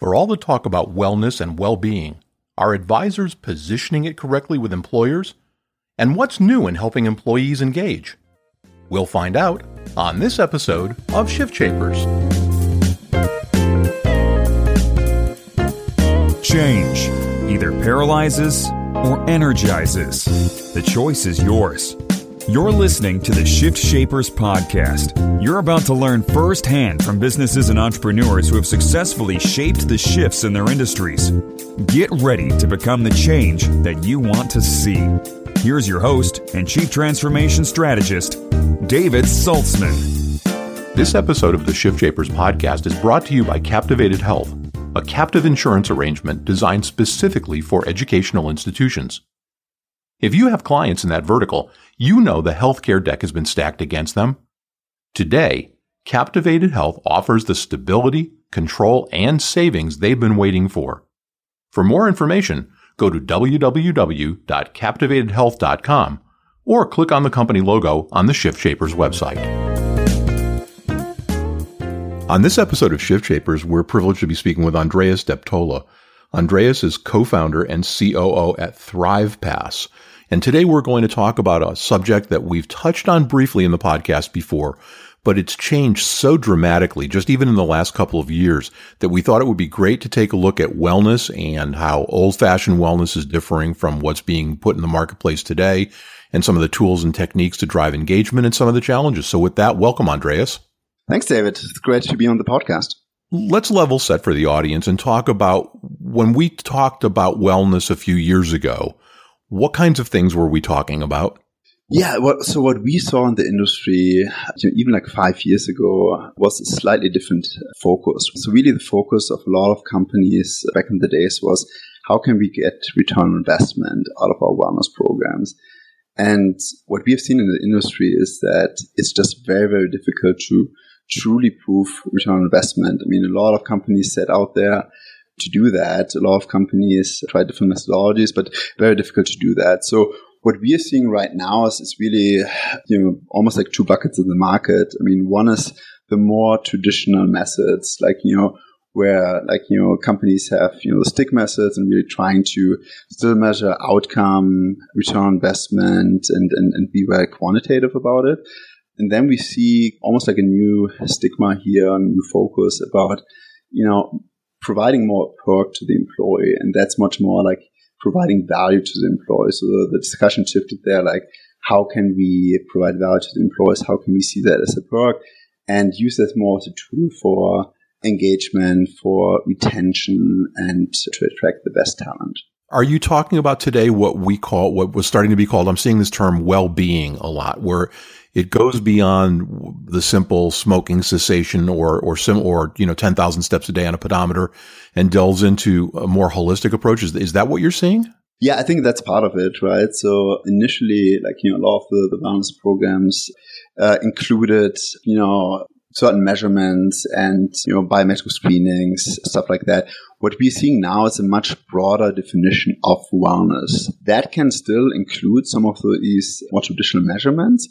For all the talk about wellness and well being, are advisors positioning it correctly with employers? And what's new in helping employees engage? We'll find out on this episode of Shift Shapers. Change either paralyzes or energizes. The choice is yours. You're listening to the Shift Shapers podcast. You're about to learn firsthand from businesses and entrepreneurs who have successfully shaped the shifts in their industries. Get ready to become the change that you want to see. Here's your host and Chief Transformation Strategist, David Saltzman. This episode of the Shift Shapers podcast is brought to you by Captivated Health, a captive insurance arrangement designed specifically for educational institutions. If you have clients in that vertical, you know the healthcare deck has been stacked against them. Today, Captivated Health offers the stability, control, and savings they've been waiting for. For more information, go to www.captivatedhealth.com or click on the company logo on the Shift Shapers website. On this episode of Shift Shapers, we're privileged to be speaking with Andreas Deptolla. Andreas is co-founder and COO at ThrivePass, and today we're going to talk about a subject that we've touched on briefly in the podcast before, but it's changed so dramatically, just even in the last couple of years, that we thought it would be great to take a look at wellness and how old fashioned wellness is differing from what's being put in the marketplace today and some of the tools and techniques to drive engagement and some of the challenges. So with that, welcome, Andreas. Thanks, David. It's great to be on the podcast. Let's level set for the audience and talk about when we talked about wellness a few years ago, what kinds of things were we talking about? Yeah, so what we saw in the industry, even like five years ago, was a slightly different focus. So really the focus of a lot of companies back in the days was how can we get return on investment out of our wellness programs? And what we have seen in the industry is that it's just very, very difficult to truly prove return on investment. I mean, a lot of companies set out there to do that. A lot of companies try different methodologies, but very difficult to do that. So what we are seeing right now is, is really, you know, almost like two buckets in the market. I mean, one is the more traditional methods, like, you know, where like, you know, companies have, you know, stick methods and really trying to still measure outcome, return on investment and, and, and be very quantitative about it. And then we see almost like a new stigma here, a new focus about, you know, providing more perk to the employee. And that's much more like providing value to the employee. So the, the discussion shifted there, like, how can we provide value to the employees? How can we see that as a perk and use that more as a tool for engagement, for retention, and to attract the best talent? Are you talking about today what we call, what was starting to be called, I'm seeing this term well-being a lot, where it goes beyond the simple smoking cessation or, or sim, or, you know, 10,000 steps a day on a pedometer and delves into a more holistic approach. Is, is that what you're seeing? Yeah, I think that's part of it, right? So initially, like, you know, a lot of the, the wellness programs uh, included, you know, certain measurements and, you know, biometric screenings, stuff like that. What we're seeing now is a much broader definition of wellness. That can still include some of these more traditional measurements,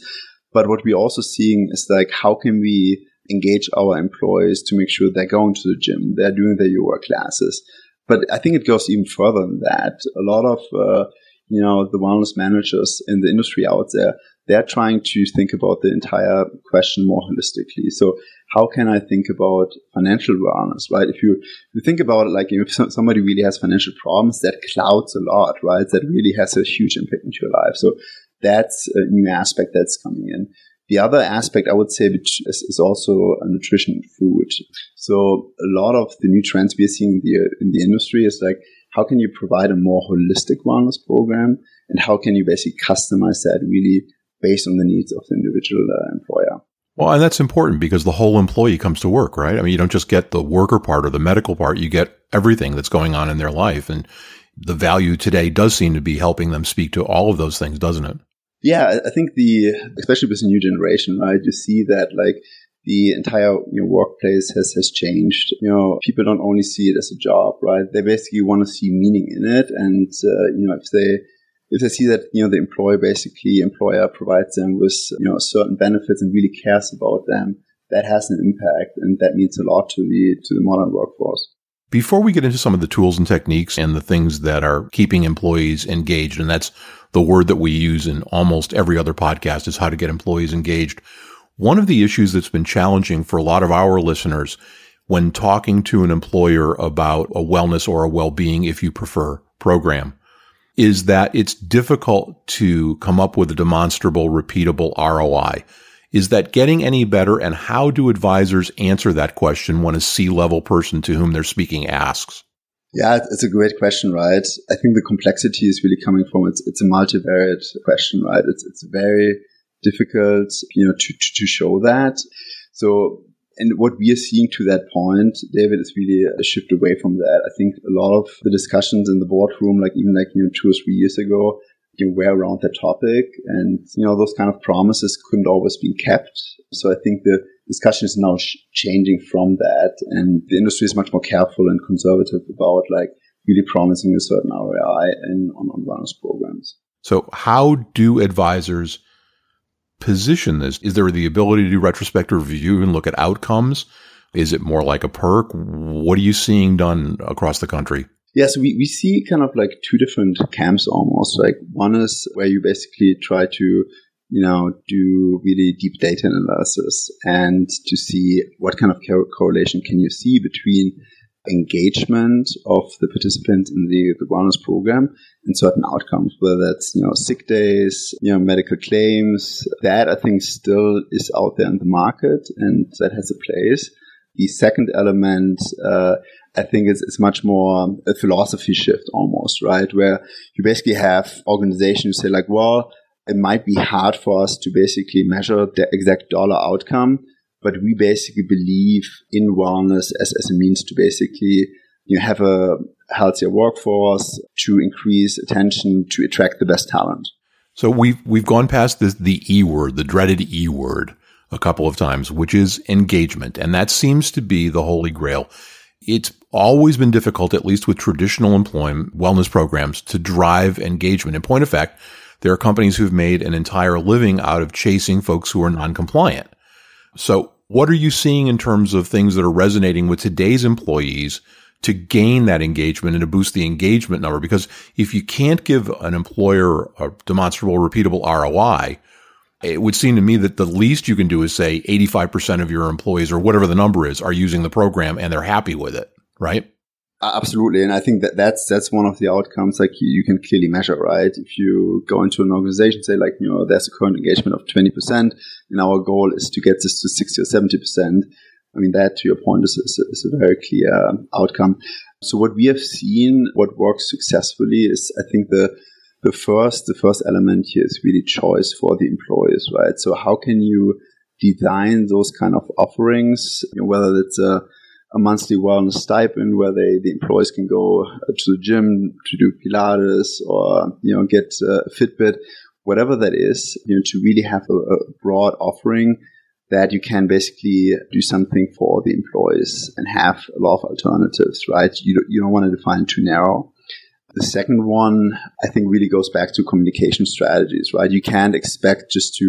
but what we're also seeing is like, how can we engage our employees to make sure they're going to the gym, they're doing their yoga classes. But I think it goes even further than that. A lot of, uh, you know, the wellness managers in the industry out there, they're trying to think about the entire question more holistically. So how can I think about financial wellness, right? If you, if you think about it, like if somebody really has financial problems, that clouds a lot, right? That really has a huge impact into your life. So that's a new aspect that's coming in. The other aspect I would say which is, is also nutrition and food. So a lot of the new trends we're seeing in the, in the industry is like, how can you provide a more holistic wellness program? And how can you basically customize that really based on the needs of the individual uh, employer? Well, and that's important because the whole employee comes to work, right? I mean, you don't just get the worker part or the medical part, you get everything that's going on in their life. And the value today does seem to be helping them speak to all of those things, doesn't it? Yeah, I think the especially with the new generation, right? You see that like the entire you know, workplace has has changed. You know, people don't only see it as a job, right? They basically want to see meaning in it, and uh, you know, if they if they see that you know the employer basically employer provides them with you know certain benefits and really cares about them, that has an impact, and that means a lot to the to the modern workforce. Before we get into some of the tools and techniques and the things that are keeping employees engaged, and that's the word that we use in almost every other podcast is how to get employees engaged. One of the issues that's been challenging for a lot of our listeners when talking to an employer about a wellness or a well-being, if you prefer, program is that it's difficult to come up with a demonstrable, repeatable ROI. Is that getting any better? And how do advisors answer that question when a C level person to whom they're speaking asks? Yeah, it's a great question, right? I think the complexity is really coming from it's it's a multivariate question, right? It's it's very difficult, you know, to to, to show that. So and what we are seeing to that point, David, is really a shift away from that. I think a lot of the discussions in the boardroom, like even like, you know, two or three years ago, you were around that topic. And, you know, those kind of promises couldn't always be kept. So I think the discussion is now sh- changing from that. And the industry is much more careful and conservative about like really promising a certain ROI in, on, on wellness programs. So how do advisors position this? Is there the ability to do retrospective review and look at outcomes? Is it more like a perk? What are you seeing done across the country? Yes, we, we see kind of like two different camps almost. Like one is where you basically try to, you know, do really deep data analysis and to see what kind of correlation can you see between engagement of the participant in the, the wellness program and certain outcomes, whether that's, you know, sick days, you know, medical claims. That I think still is out there in the market and that has a place. The second element, uh, I think it's, is much more a philosophy shift almost, right? Where you basically have organizations say like, well, it might be hard for us to basically measure the exact dollar outcome but we basically believe in wellness as, as a means to basically you know, have a healthier workforce, to increase attention, to attract the best talent. So we've we've gone past this, the E word, the dreaded E word, a couple of times, which is engagement, and that seems to be the holy grail. It's always been difficult, at least with traditional employment wellness programs, to drive engagement. In point of fact, there are companies who've made an entire living out of chasing folks who are non-compliant. So what are you seeing in terms of things that are resonating with today's employees to gain that engagement and to boost the engagement number? Because if you can't give an employer a demonstrable, repeatable ROI, it would seem to me that the least you can do is say 85% of your employees or whatever the number is are using the program and they're happy with it, right? Absolutely, and I think that that's that's one of the outcomes like you, can clearly measure, right? If you go into an organization, say like you know there's a current engagement of twenty percent, and our goal is to get this to sixty or seventy percent. I mean that, to your point, is, is, is a very clear um, outcome. So what we have seen, what works successfully, is I think the the first the first element here is really choice for the employees, right? So how can you design those kind of offerings, you know, whether it's a a monthly wellness stipend where they the employees can go uh, to the gym to do Pilates or you know get uh, a Fitbit, whatever that is. You know to really have a, a broad offering that you can basically do something for the employees and have a lot of alternatives. Right? You you don't want to define too narrow. The second one, I think, really goes back to communication strategies, right? You can't expect just to,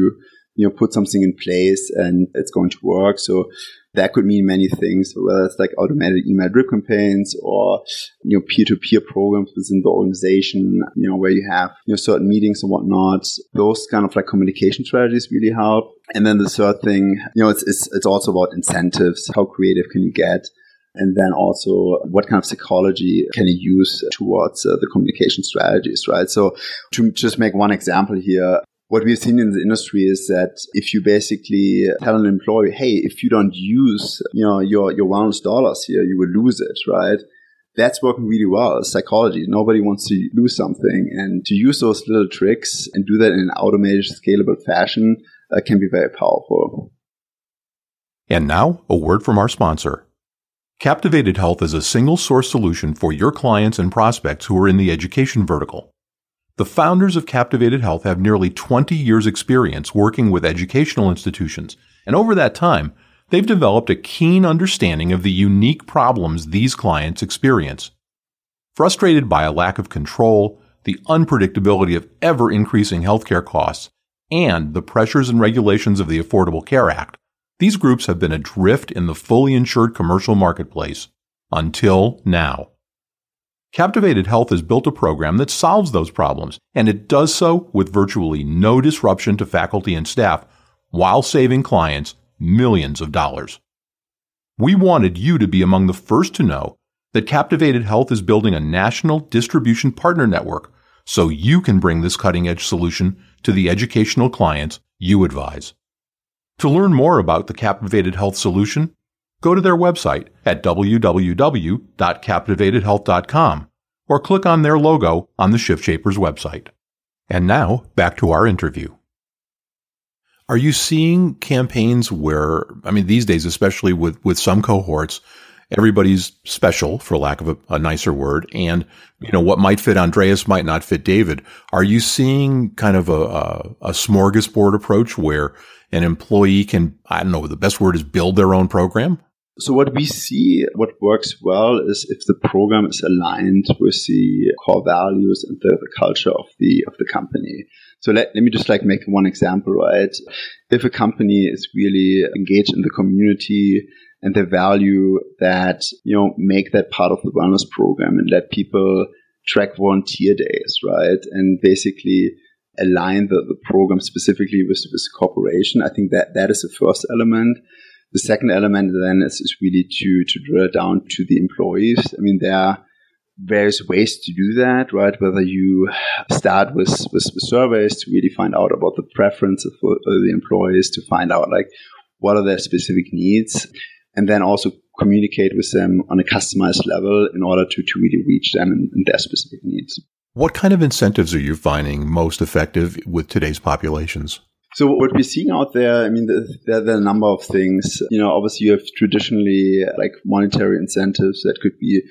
you know, put something in place and it's going to work. So that could mean many things, whether it's like automated email drip campaigns or, you know, peer-to-peer programs within the organization, you know, where you have, you know, certain meetings and whatnot. Those kind of like communication strategies really help. And then the third thing, you know, it's, it's, it's also about incentives. How creative can you get? And then also, what kind of psychology can you use towards uh, the communication strategies, right? So, to just make one example here, what we've seen in the industry is that if you basically tell an employee, hey, if you don't use, you know, your, your wellness dollars here, you will lose it, right? That's working really well. Psychology. Nobody wants to lose something. And to use those little tricks and do that in an automated, scalable fashion uh, can be very powerful. And now, a word from our sponsor. Captivated Health is a single source solution for your clients and prospects who are in the education vertical. The founders of Captivated Health have nearly 20 years experience working with educational institutions, and over that time, they've developed a keen understanding of the unique problems these clients experience. Frustrated by a lack of control, the unpredictability of ever increasing healthcare costs, and the pressures and regulations of the Affordable Care Act, these groups have been adrift in the fully insured commercial marketplace. Until now. Captivated Health has built a program that solves those problems, and it does so with virtually no disruption to faculty and staff while saving clients millions of dollars. We wanted you to be among the first to know that Captivated Health is building a national distribution partner network so you can bring this cutting edge solution to the educational clients you advise. To learn more about the Captivated Health solution, go to their website at www.captivatedhealth.com or click on their logo on the Shift Shapers website. And now, back to our interview. Are you seeing campaigns where, I mean, these days, especially with, with some cohorts, everybody's special, for lack of a, a, nicer word, and you know what might fit Andreas might not fit David. Are you seeing kind of a, a, a smorgasbord approach where an employee can, I don't know, the best word is build their own program? So what we see, what works well is if the program is aligned with the core values and the, the culture of the of the company. So let, let me just like make one example, right? If a company is really engaged in the community, and the value that, you know, make that part of the wellness program and let people track volunteer days, right? And basically align the, the program specifically with, with corporation. I think that that is the first element. The second element then is, is really to, to drill down to the employees. I mean, there are various ways to do that, right? Whether you start with, with, with surveys to really find out about the preferences of the employees, to find out like what are their specific needs and then also communicate with them on a customized level in order to, to really reach them and, and their specific needs. What kind of incentives are you finding most effective with today's populations? So what we're seeing out there, I mean, there, are a number of things. You know, obviously you have traditionally like monetary incentives that could be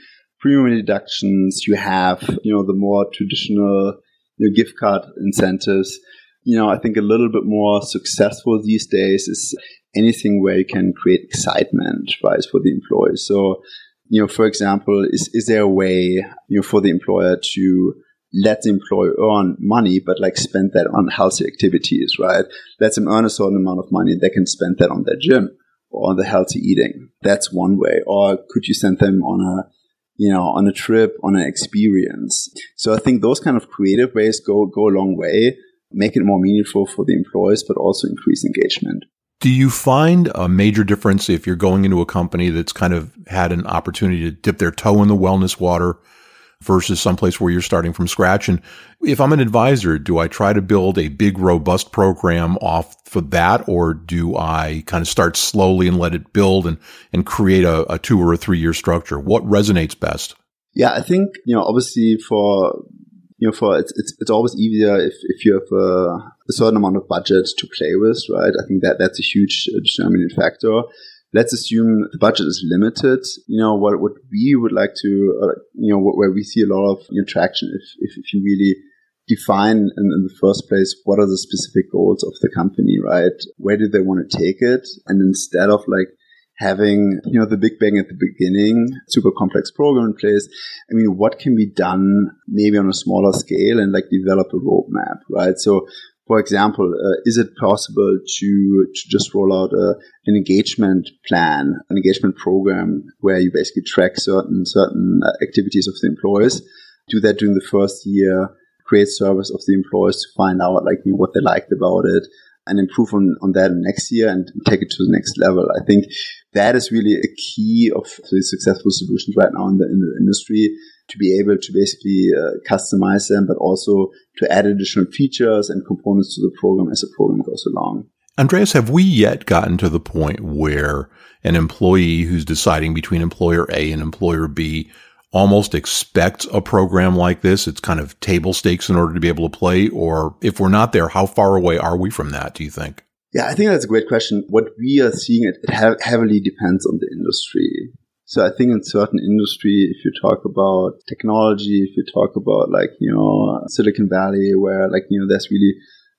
premium deductions. You have, you know, the more traditional you know, gift card incentives. You know, I think a little bit more successful these days is anything where you can create excitement, right, for the employees. So, you know, for example, is, is there a way, you know, for the employer to let the employee earn money, but like spend that on healthy activities, right? Let them earn a certain amount of money. They can spend that on their gym or on the healthy eating. That's one way. Or could you send them on a, you know, on a trip, on an experience? So I think those kind of creative ways go, go a long way, make it more meaningful for the employees, but also increase engagement. Do you find a major difference if you're going into a company that's kind of had an opportunity to dip their toe in the wellness water versus someplace where you're starting from scratch? And if I'm an advisor, do I try to build a big, robust program off for that, or do I kind of start slowly and let it build and, and create a, a two or a three year structure? What resonates best? Yeah, I think, you know, obviously for you know, for it's, it's, it's always easier if, if you have a, a, certain amount of budget to play with, right? I think that that's a huge determining factor. Let's assume the budget is limited. You know, what, what we would like to, uh, you know, where we see a lot of traction if, if, if you really define in, in, the first place what are the specific goals of the company, right? Where do they want to take it? And instead of like having, you know, the big bang at the beginning, super complex program in place. I mean, what can be done maybe on a smaller scale and like develop a roadmap, right? So, for example, uh, is it possible to, to just roll out a, an engagement plan, an engagement program where you basically track certain, certain uh, activities of the employees? Do that during the first year, create service of the employees to find out like what they liked about it and improve on, on that next year and take it to the next level. I think that is really a key of the successful solutions right now in the, in the industry to be able to basically uh, customize them, but also to add additional features and components to the program as the program goes along. Andreas, have we yet gotten to the point where an employee who's deciding between employer A and employer B almost expects a program like this? It's kind of table stakes in order to be able to play? Or if we're not there, how far away are we from that, do you think? Yeah, I think that's a great question. What we are seeing, it, it heavily depends on the industry. So I think in certain industry, if you talk about technology, if you talk about like, you know, Silicon Valley, where like, you know, there's really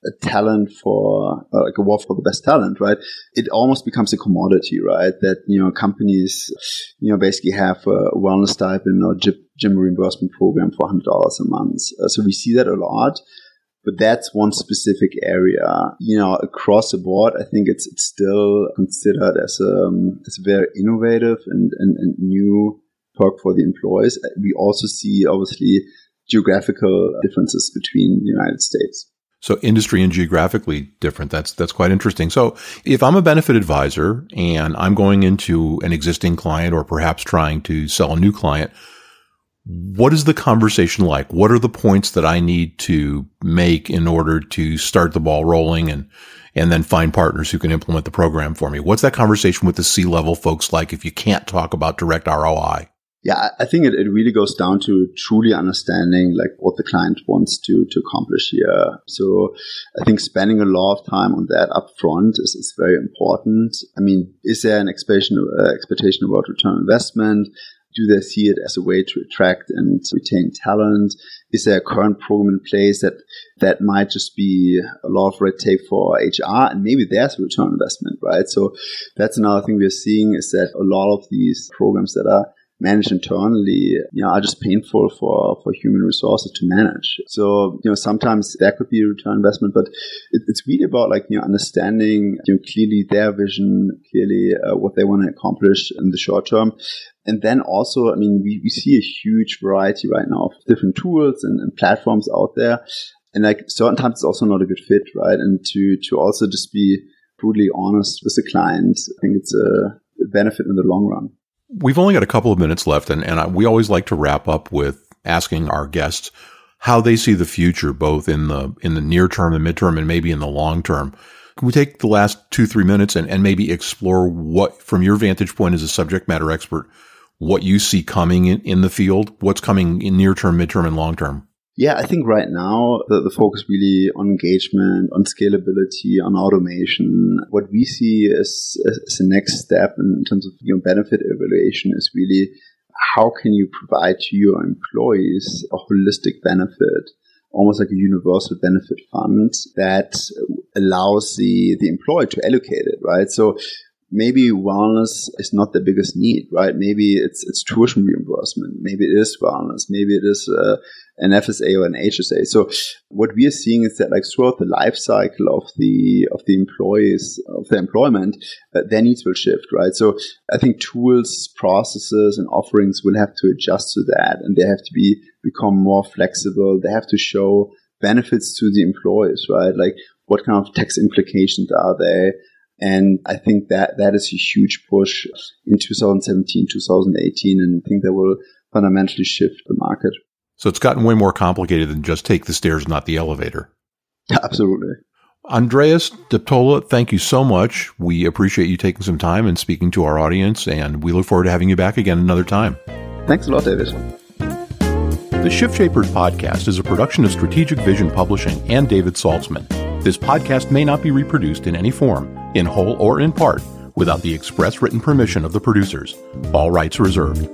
a talent for uh, like a war for the best talent, right? It almost becomes a commodity, right? That you know companies, you know, basically have a wellness stipend or gym, reimbursement program for hundred dollars a month. Uh, so we see that a lot. But that's one specific area. You know, across the board, I think it's it's still considered as a um, as very innovative and, and, and new perk for the employees. We also see obviously geographical differences between the United States. So industry and geographically different. That's that's quite interesting. So if I'm a benefit advisor and I'm going into an existing client or perhaps trying to sell a new client, what is the conversation like? What are the points that I need to make in order to start the ball rolling and and then find partners who can implement the program for me? What's that conversation with the C level folks like if you can't talk about direct ROI? Yeah, I think it, it really goes down to truly understanding like what the client wants to to accomplish here. So I think spending a lot of time on that upfront is, is very important. I mean, is there an expectation uh, expectation about return investment? Do they see it as a way to attract and retain talent? Is there a current program in place that that might just be a lot of red tape for HR and maybe there's a return investment, right? So that's another thing we're seeing is that a lot of these programs that are managed internally, you know, are just painful for, for human resources to manage. So, you know, sometimes that could be a return investment, but it, it's really about like, you know, understanding, you know, clearly their vision, clearly uh, what they want to accomplish in the short term. And then also, I mean, we, we see a huge variety right now of different tools and, and platforms out there. And like certain times it's also not a good fit, right? And to, to also just be brutally honest with the client, I think it's a benefit in the long run. We've only got a couple of minutes left, and, and I, we always like to wrap up with asking our guests how they see the future, both in the in the near term, the midterm, and maybe in the long term. Can we take the last two, three minutes and, and maybe explore what, from your vantage point as a subject matter expert, what you see coming in, in the field, what's coming in near term, midterm, and long term? Yeah, I think right now the, the focus really on engagement, on scalability, on automation. What we see as, as the next step in terms of your benefit evaluation is really how can you provide to your employees a holistic benefit almost like a universal benefit fund that allows the, the employer to allocate it, right? So maybe wellness is not the biggest need, right? Maybe it's it's tuition reimbursement. Maybe it is wellness. Maybe it is uh, an FSA or an HSA. So what we are seeing is that like throughout the life cycle of the of the employees of the employment, uh, their needs will shift, right? So I think tools, processes, and offerings will have to adjust to that, and they have to be become more flexible. They have to show benefits to the employees, right? Like what kind of tax implications are there? And I think that that is a huge push in 2017, 2018, and I think that will fundamentally shift the market. So it's gotten way more complicated than just take the stairs, not the elevator. Absolutely. Andreas Deptolla, thank you so much. We appreciate you taking some time and speaking to our audience, and we look forward to having you back again another time. Thanks a lot, David. The Shift Shapers podcast is a production of Strategic Vision Publishing and David Saltzman. This podcast may not be reproduced in any form in whole or in part, without the express written permission of the producers. All rights reserved.